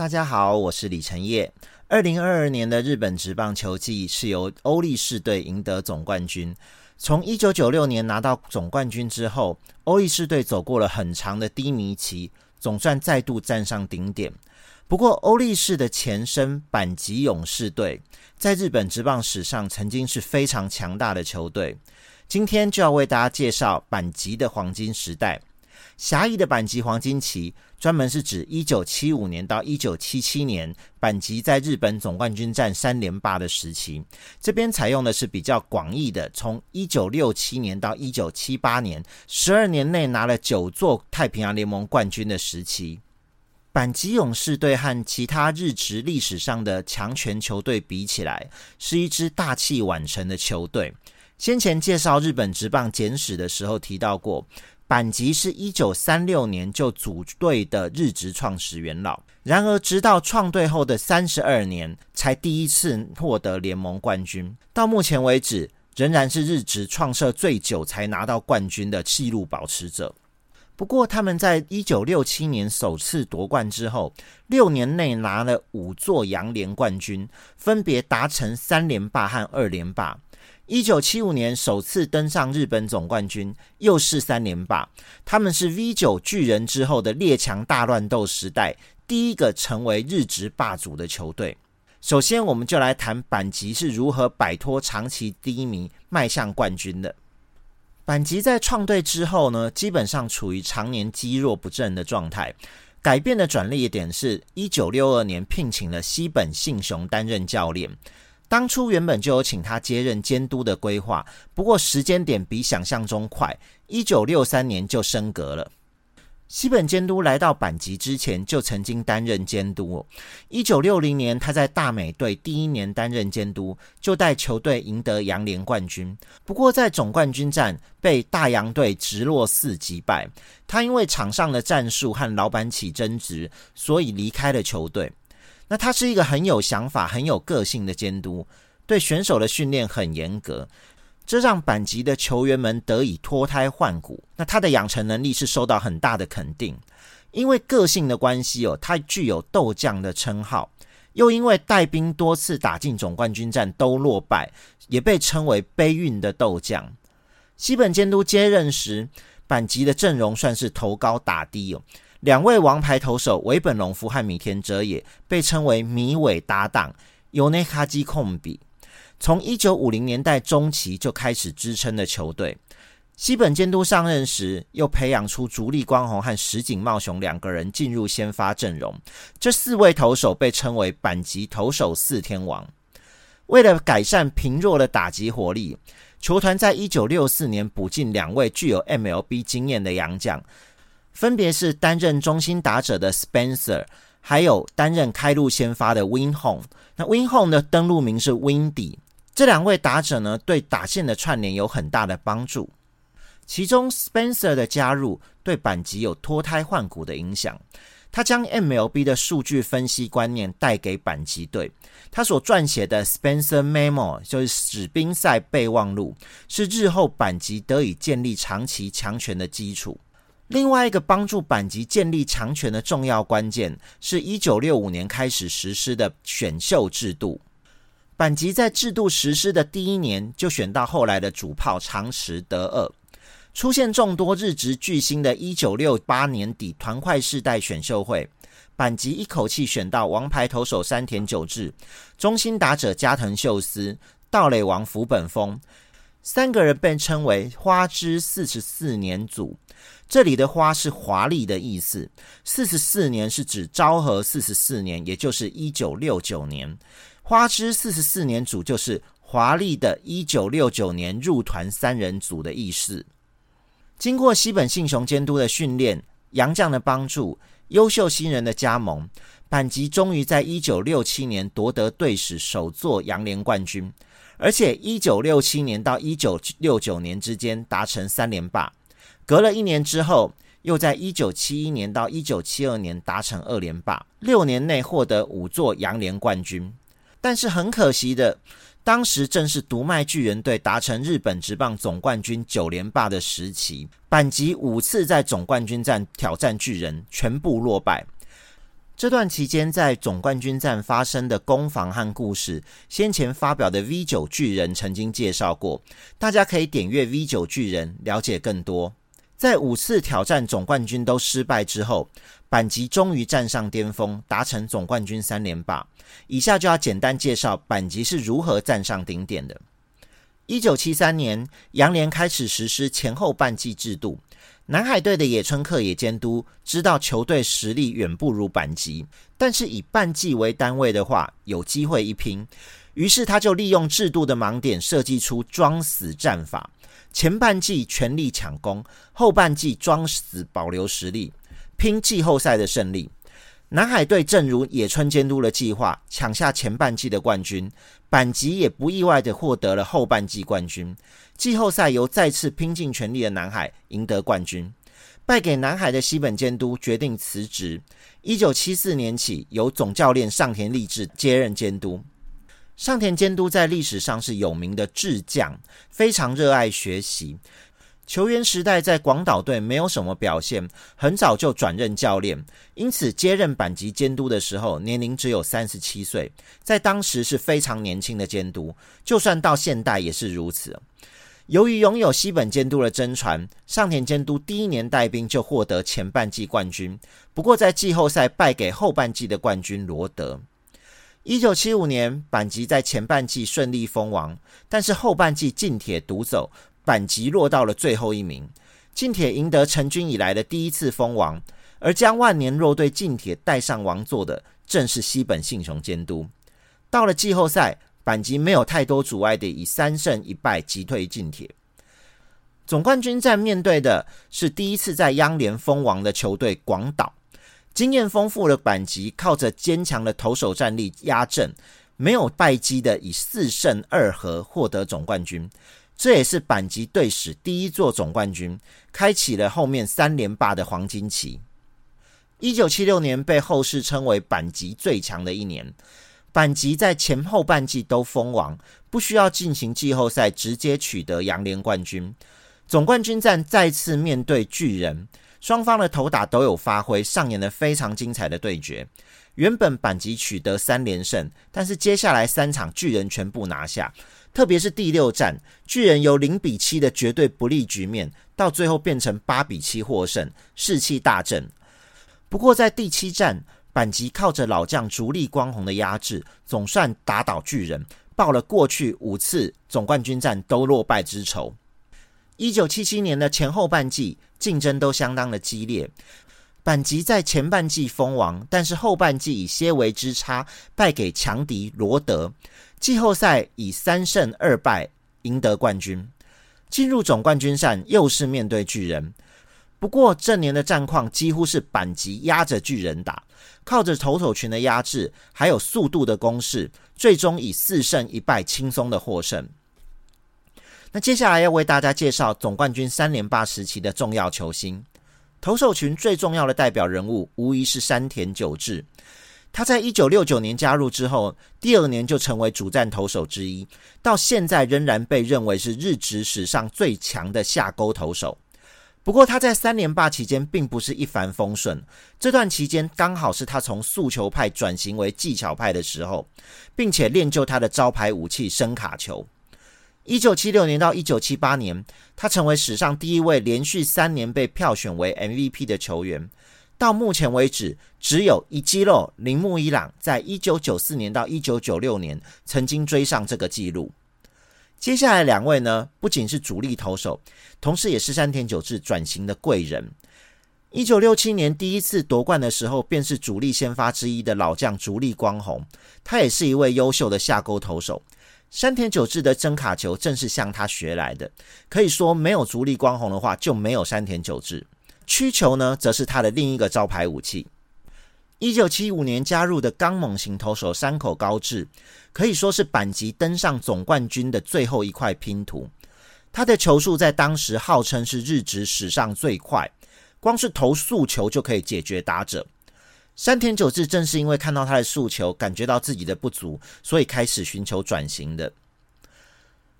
大家好，我是李晨业。二零二二年的日本职棒球季是由欧力士队赢得总冠军。从一九九六年拿到总冠军之后，欧力士队走过了很长的低迷期，总算再度站上顶点。不过，欧力士的前身阪急勇士队在日本职棒史上曾经是非常强大的球队。今天就要为大家介绍阪急的黄金时代。狭义的阪急黄金期，专门是指一九七五年到一九七七年阪急在日本总冠军战三连霸的时期。这边采用的是比较广义的，从一九六七年到一九七八年，十二年内拿了九座太平洋联盟冠军的时期。阪急勇士队和其他日职历史上的强权球队比起来，是一支大器晚成的球队。先前介绍日本职棒简史的时候提到过。阪急是一九三六年就组队的日职创始元老，然而直到创队后的三十二年，才第一次获得联盟冠军。到目前为止，仍然是日职创设最久才拿到冠军的纪录保持者。不过，他们在一九六七年首次夺冠之后，六年内拿了五座洋联冠军，分别达成三连霸和二连霸。一九七五年首次登上日本总冠军，又是三连霸。他们是 V 九巨人之后的列强大乱斗时代第一个成为日职霸主的球队。首先，我们就来谈阪急是如何摆脱长期低迷，迈向冠军的。阪急在创队之后呢，基本上处于常年积弱不振的状态。改变的转捩点是一九六二年聘请了西本信雄担任教练。当初原本就有请他接任监督的规划，不过时间点比想象中快，一九六三年就升格了。西本监督来到阪急之前就曾经担任监督，一九六零年他在大美队第一年担任监督，就带球队赢得洋联冠军。不过在总冠军战被大洋队直落四击败，他因为场上的战术和老板起争执，所以离开了球队。那他是一个很有想法、很有个性的监督，对选手的训练很严格，这让板级的球员们得以脱胎换骨。那他的养成能力是受到很大的肯定，因为个性的关系哦，他具有斗将的称号，又因为带兵多次打进总冠军战都落败，也被称为悲运的斗将。西本监督接任时，板级的阵容算是头高打低哦。两位王牌投手尾本隆夫和米田哲也被称为“米尾搭档”，由内卡基控比。从一九五零年代中期就开始支撑的球队。西本监督上任时，又培养出竹立光宏和石井茂雄两个人进入先发阵容。这四位投手被称为“板级投手四天王”。为了改善贫弱的打击火力，球团在一九六四年补进两位具有 MLB 经验的洋将。分别是担任中心打者的 Spencer，还有担任开路先发的 Win Home。那 Win Home 的登录名是 Windy。这两位打者呢，对打线的串联有很大的帮助。其中 Spencer 的加入对板级有脱胎换骨的影响。他将 MLB 的数据分析观念带给板级队。他所撰写的 Spencer Memo 就是史宾赛备忘录，是日后板级得以建立长期强权的基础。另外一个帮助板级建立强权的重要关键，是一九六五年开始实施的选秀制度。板级在制度实施的第一年，就选到后来的主炮长池德二。出现众多日职巨星的一九六八年底团块世代选秀会，板级一口气选到王牌投手山田久志、中心打者加藤秀司、盗垒王福本丰，三个人被称为花之四十四年组。这里的“花”是华丽的意思，四十四年是指昭和四十四年，也就是一九六九年。花之四十四年组就是华丽的一九六九年入团三人组的意思。经过西本信雄监督的训练，杨将的帮助，优秀新人的加盟，板吉终于在一九六七年夺得队史首座洋联冠军，而且一九六七年到一九六九年之间达成三连霸。隔了一年之后，又在一九七一年到一九七二年达成二连霸，六年内获得五座洋联冠军。但是很可惜的，当时正是独卖巨人队达成日本职棒总冠军九连霸的时期，阪急五次在总冠军战挑战巨人，全部落败。这段期间在总冠军战发生的攻防和故事，先前发表的 V 九巨人曾经介绍过，大家可以点阅 V 九巨人了解更多。在五次挑战总冠军都失败之后，板吉终于站上巅峰，达成总冠军三连霸。以下就要简单介绍板吉是如何站上顶点的。一九七三年，洋联开始实施前后半季制度。南海队的野村克也监督，知道球队实力远不如板吉，但是以半季为单位的话，有机会一拼。于是他就利用制度的盲点，设计出装死战法：前半季全力抢攻，后半季装死保留实力，拼季后赛的胜利。南海队正如野村监督的计划，抢下前半季的冠军，板吉也不意外的获得了后半季冠军。季后赛由再次拼尽全力的南海赢得冠军，败给南海的西本监督决定辞职。一九七四年起，由总教练上田立志接任监督。上田监督在历史上是有名的智将，非常热爱学习。球员时代在广岛队没有什么表现，很早就转任教练，因此接任板级监督的时候年龄只有三十七岁，在当时是非常年轻的监督，就算到现代也是如此。由于拥有西本监督的真传，上田监督第一年带兵就获得前半季冠军，不过在季后赛败给后半季的冠军罗德。一九七五年，板吉在前半季顺利封王，但是后半季近铁独走。板级落到了最后一名，近铁赢得成军以来的第一次封王，而将万年弱队近铁带上王座的正是西本信雄监督。到了季后赛，板级没有太多阻碍的以三胜一败击退近铁。总冠军战面对的是第一次在央联封王的球队广岛，经验丰富的板级靠着坚强的投手战力压阵，没有败绩的以四胜二和获得总冠军。这也是板级队史第一座总冠军，开启了后面三连霸的黄金期。一九七六年被后世称为板级最强的一年，板级在前后半季都封王，不需要进行季后赛，直接取得洋联冠军。总冠军战再次面对巨人，双方的投打都有发挥，上演了非常精彩的对决。原本板级取得三连胜，但是接下来三场巨人全部拿下。特别是第六战，巨人由零比七的绝对不利局面，到最后变成八比七获胜，士气大振。不过在第七战，板吉靠着老将竹立光红的压制，总算打倒巨人，报了过去五次总冠军战都落败之仇。一九七七年的前后半季竞争都相当的激烈，板吉在前半季封王，但是后半季以些微之差败给强敌罗德。季后赛以三胜二败赢得冠军，进入总冠军战又是面对巨人。不过这年的战况几乎是板级压着巨人打，靠着投手群的压制，还有速度的攻势，最终以四胜一败轻松的获胜。那接下来要为大家介绍总冠军三连霸时期的重要球星，投手群最重要的代表人物无疑是山田久志。他在一九六九年加入之后，第二年就成为主战投手之一，到现在仍然被认为是日职史上最强的下钩投手。不过他在三连霸期间并不是一帆风顺，这段期间刚好是他从速球派转型为技巧派的时候，并且练就他的招牌武器声卡球。一九七六年到一九七八年，他成为史上第一位连续三年被票选为 MVP 的球员。到目前为止，只有一肌肉铃木一朗在一九九四年到一九九六年曾经追上这个纪录。接下来两位呢，不仅是主力投手，同时也是山田久志转型的贵人。一九六七年第一次夺冠的时候，便是主力先发之一的老将竹立光宏，他也是一位优秀的下钩投手。山田久志的真卡球正是向他学来的，可以说没有足立光弘的话，就没有山田久志。曲球呢，则是他的另一个招牌武器。一九七五年加入的刚猛型投手山口高志，可以说是板级登上总冠军的最后一块拼图。他的球速在当时号称是日职史上最快，光是投速球就可以解决打者。山田久志正是因为看到他的诉求，感觉到自己的不足，所以开始寻求转型的。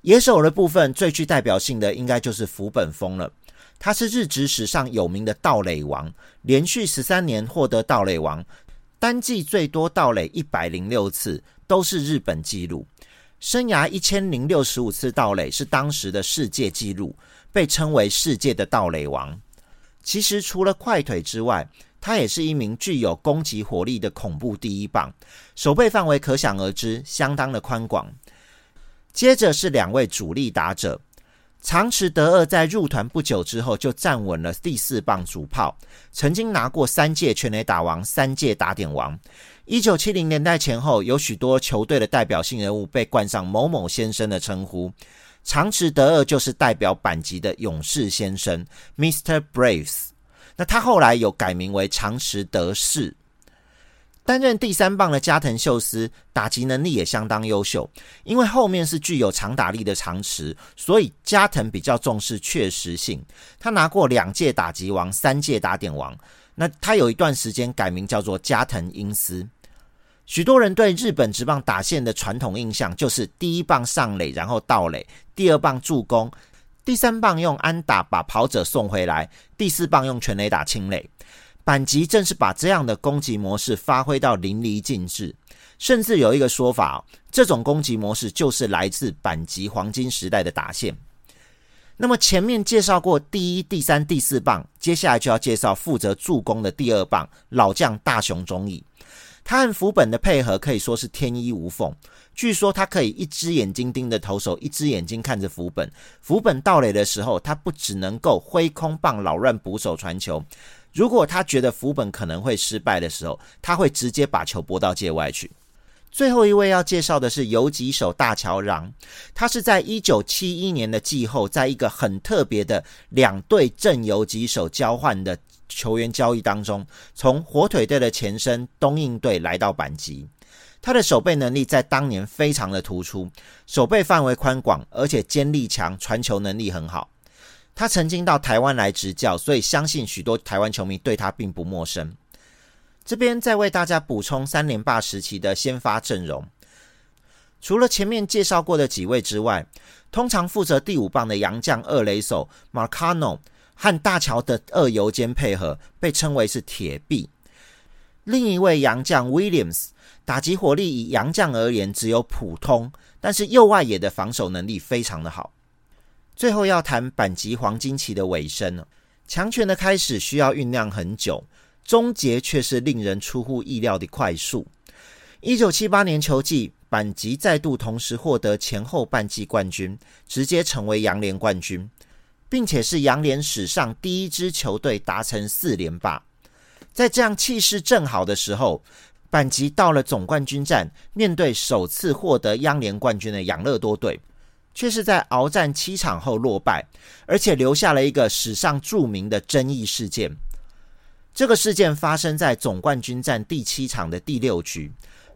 野手的部分最具代表性的，应该就是福本丰了。他是日职史上有名的盗垒王，连续十三年获得盗垒王，单季最多盗垒一百零六次，都是日本纪录。生涯一千零六十五次盗垒是当时的世界纪录，被称为世界的盗垒王。其实除了快腿之外，他也是一名具有攻击火力的恐怖第一棒，守备范围可想而知，相当的宽广。接着是两位主力打者，长池德二在入团不久之后就站稳了第四棒主炮，曾经拿过三届全垒打王、三届打点王。一九七零年代前后，有许多球队的代表性人物被冠上“某某先生”的称呼，长池德二就是代表板级的勇士先生 （Mr. Braves）。那他后来有改名为长池德士。担任第三棒的加藤秀司，打击能力也相当优秀。因为后面是具有长打力的长池，所以加藤比较重视确实性。他拿过两届打击王，三届打点王。那他有一段时间改名叫做加藤英司。许多人对日本职棒打线的传统印象就是第一棒上垒，然后盗垒；第二棒助攻，第三棒用安打把跑者送回来，第四棒用全垒打清垒。板吉正是把这样的攻击模式发挥到淋漓尽致，甚至有一个说法，这种攻击模式就是来自板吉黄金时代的打线。那么前面介绍过第一、第三、第四棒，接下来就要介绍负责助攻的第二棒老将大雄中义。他和福本的配合可以说是天衣无缝。据说他可以一只眼睛盯着投手，一只眼睛看着福本。福本到垒的时候，他不只能够挥空棒扰乱捕手传球。如果他觉得福本可能会失败的时候，他会直接把球拨到界外去。最后一位要介绍的是游击手大桥禳，他是在一九七一年的季后，在一个很特别的两队正游击手交换的球员交易当中，从火腿队的前身东印队来到板级。他的守备能力在当年非常的突出，守备范围宽广，而且坚力强，传球能力很好。他曾经到台湾来执教，所以相信许多台湾球迷对他并不陌生。这边再为大家补充三连霸时期的先发阵容，除了前面介绍过的几位之外，通常负责第五棒的洋将二垒手 Marcano 和大乔的二游间配合，被称为是铁臂。另一位洋将 Williams 打击火力以洋将而言只有普通，但是右外野的防守能力非常的好。最后要谈板级黄金期的尾声强权的开始需要酝酿很久，终结却是令人出乎意料的快速。一九七八年球季，板级再度同时获得前后半季冠军，直接成为洋联冠军，并且是洋联史上第一支球队达成四连霸。在这样气势正好的时候，板级到了总冠军战，面对首次获得央联冠军的养乐多队。却是在鏖战七场后落败，而且留下了一个史上著名的争议事件。这个事件发生在总冠军战第七场的第六局，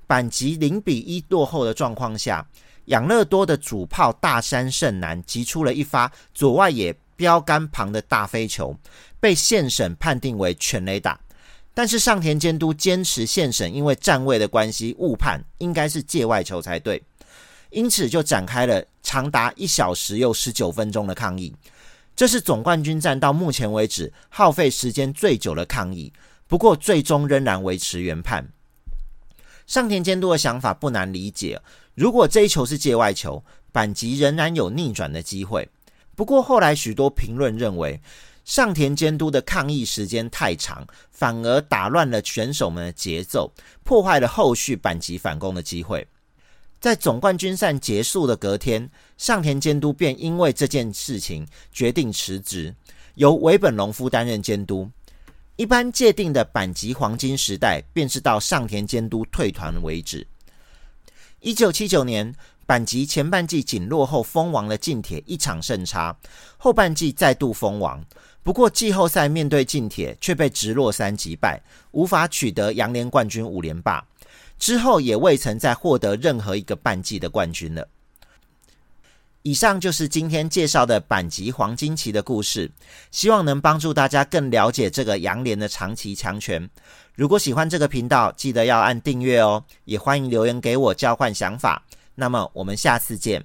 板级零比一落后的状况下，养乐多的主炮大山胜男击出了一发左外野标杆旁的大飞球，被现审判定为全垒打。但是上田监督坚持现审因为站位的关系误判，应该是界外球才对。因此，就展开了长达一小时又十九分钟的抗议。这是总冠军战到目前为止耗费时间最久的抗议。不过，最终仍然维持原判。上田监督的想法不难理解：如果这一球是界外球，板级仍然有逆转的机会。不过，后来许多评论认为，上田监督的抗议时间太长，反而打乱了选手们的节奏，破坏了后续板级反攻的机会。在总冠军赛结束的隔天，上田监督便因为这件事情决定辞职，由尾本隆夫担任监督。一般界定的板级黄金时代，便是到上田监督退团为止。一九七九年，板级前半季仅落后封王的近铁一场胜差，后半季再度封王。不过季后赛面对近铁，却被直落三击败，无法取得洋联冠军五连霸。之后也未曾再获得任何一个半季的冠军了。以上就是今天介绍的板级黄金期的故事，希望能帮助大家更了解这个羊联的长期强权。如果喜欢这个频道，记得要按订阅哦，也欢迎留言给我交换想法。那么我们下次见。